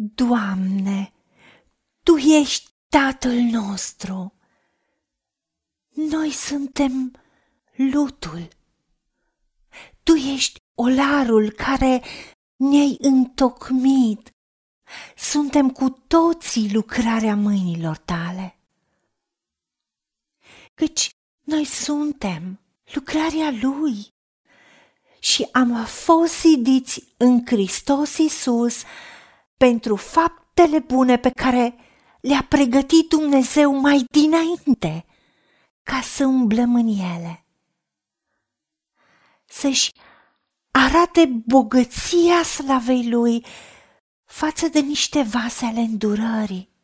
Doamne, Tu ești Tatăl nostru. Noi suntem lutul. Tu ești olarul care ne-ai întocmit. Suntem cu toții lucrarea mâinilor tale. Căci noi suntem lucrarea Lui și am fost zidiți în Hristos Iisus pentru faptele bune pe care le-a pregătit Dumnezeu mai dinainte ca să umblăm în ele. Să-și arate bogăția slavei Lui față de niște vase ale îndurării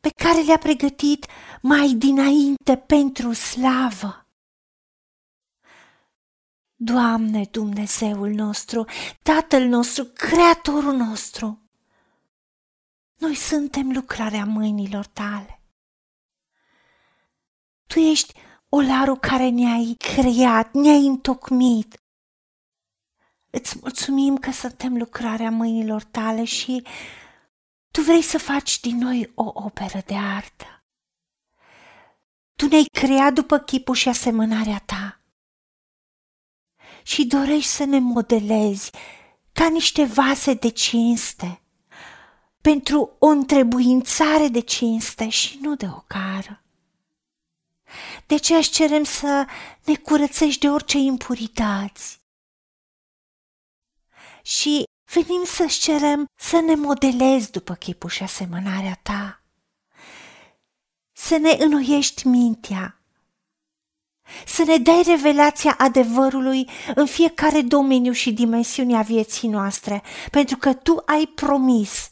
pe care le-a pregătit mai dinainte pentru slavă. Doamne Dumnezeul nostru, Tatăl nostru, Creatorul nostru, noi suntem lucrarea mâinilor tale. Tu ești olarul care ne-ai creat, ne-ai întocmit. Îți mulțumim că suntem lucrarea mâinilor tale și tu vrei să faci din noi o operă de artă. Tu ne-ai creat după chipul și asemănarea ta și dorești să ne modelezi ca niște vase de cinste pentru o întrebuințare de cinste și nu de ocară. De ce aș cerem să ne curățești de orice impurități. Și venim să-ți cerem să ne modelezi după chipul și asemănarea ta, să ne înnoiești mintea, să ne dai revelația adevărului în fiecare domeniu și dimensiune a vieții noastre, pentru că Tu ai promis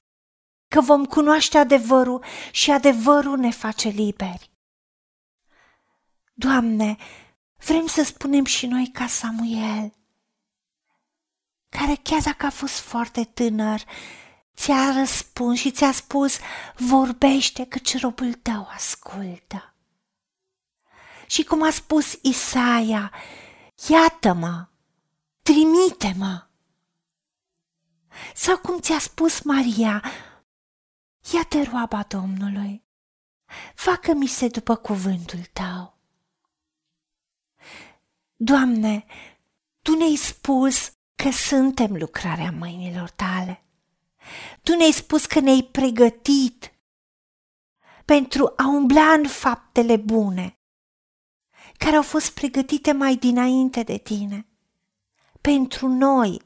că vom cunoaște adevărul și adevărul ne face liberi. Doamne, vrem să spunem și noi ca Samuel, care chiar dacă a fost foarte tânăr, ți-a răspuns și ți-a spus, vorbește căci robul tău ascultă. Și cum a spus Isaia, iată-mă, trimite-mă. Sau cum ți-a spus Maria, iată roaba Domnului, facă-mi se după cuvântul tău. Doamne, Tu ne-ai spus că suntem lucrarea mâinilor Tale. Tu ne-ai spus că ne-ai pregătit pentru a umbla în faptele bune, care au fost pregătite mai dinainte de Tine, pentru noi,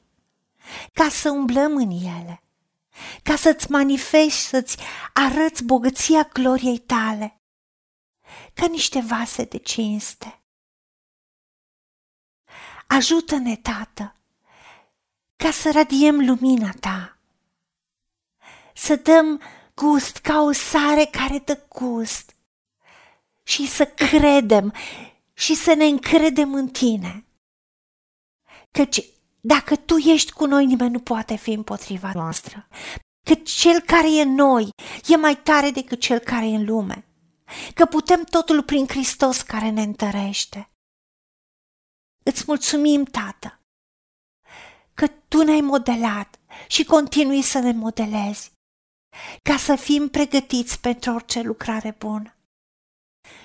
ca să umblăm în ele, ca să-ți manifesti, să-ți arăți bogăția gloriei Tale, ca niște vase de cinste. Ajută-ne, Tată, ca să radiem lumina Ta, să dăm gust ca o sare care dă gust și să credem și să ne încredem în Tine. Căci dacă Tu ești cu noi, nimeni nu poate fi împotriva noastră. Că cel care e în noi e mai tare decât cel care e în lume. Că putem totul prin Hristos care ne întărește. Îți mulțumim, Tată, că Tu ne-ai modelat și continui să ne modelezi, ca să fim pregătiți pentru orice lucrare bună.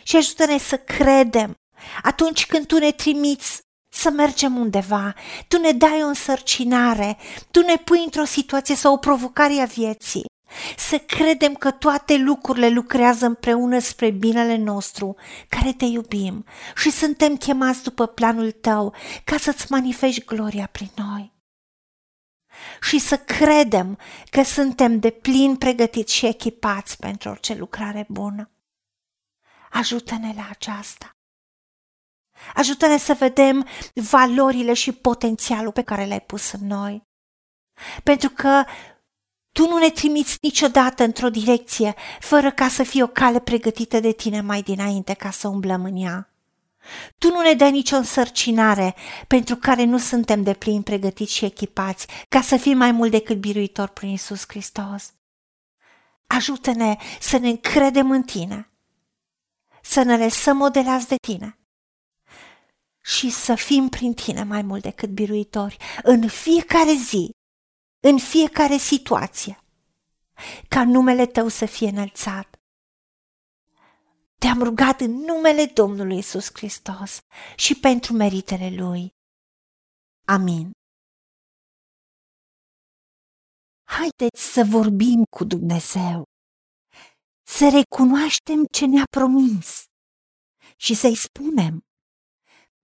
Și ajută-ne să credem atunci când Tu ne trimiți să mergem undeva, Tu ne dai o însărcinare, Tu ne pui într-o situație sau o provocare a vieții să credem că toate lucrurile lucrează împreună spre binele nostru, care te iubim și suntem chemați după planul tău ca să-ți manifesti gloria prin noi. Și să credem că suntem de plin pregătiți și echipați pentru orice lucrare bună. Ajută-ne la aceasta. Ajută-ne să vedem valorile și potențialul pe care le-ai pus în noi. Pentru că tu nu ne trimiți niciodată într-o direcție fără ca să fie o cale pregătită de tine mai dinainte ca să umblăm în ea. Tu nu ne dai nicio însărcinare pentru care nu suntem de plin pregătiți și echipați ca să fim mai mult decât biruitor prin Isus Hristos. Ajută-ne să ne încredem în tine, să ne lăsăm modelați de tine și să fim prin tine mai mult decât biruitori în fiecare zi în fiecare situație, ca numele tău să fie înălțat. Te-am rugat în numele Domnului Isus Hristos și pentru meritele Lui. Amin. Haideți să vorbim cu Dumnezeu, să recunoaștem ce ne-a promis și să-i spunem.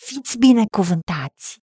Fiți binecuvântați!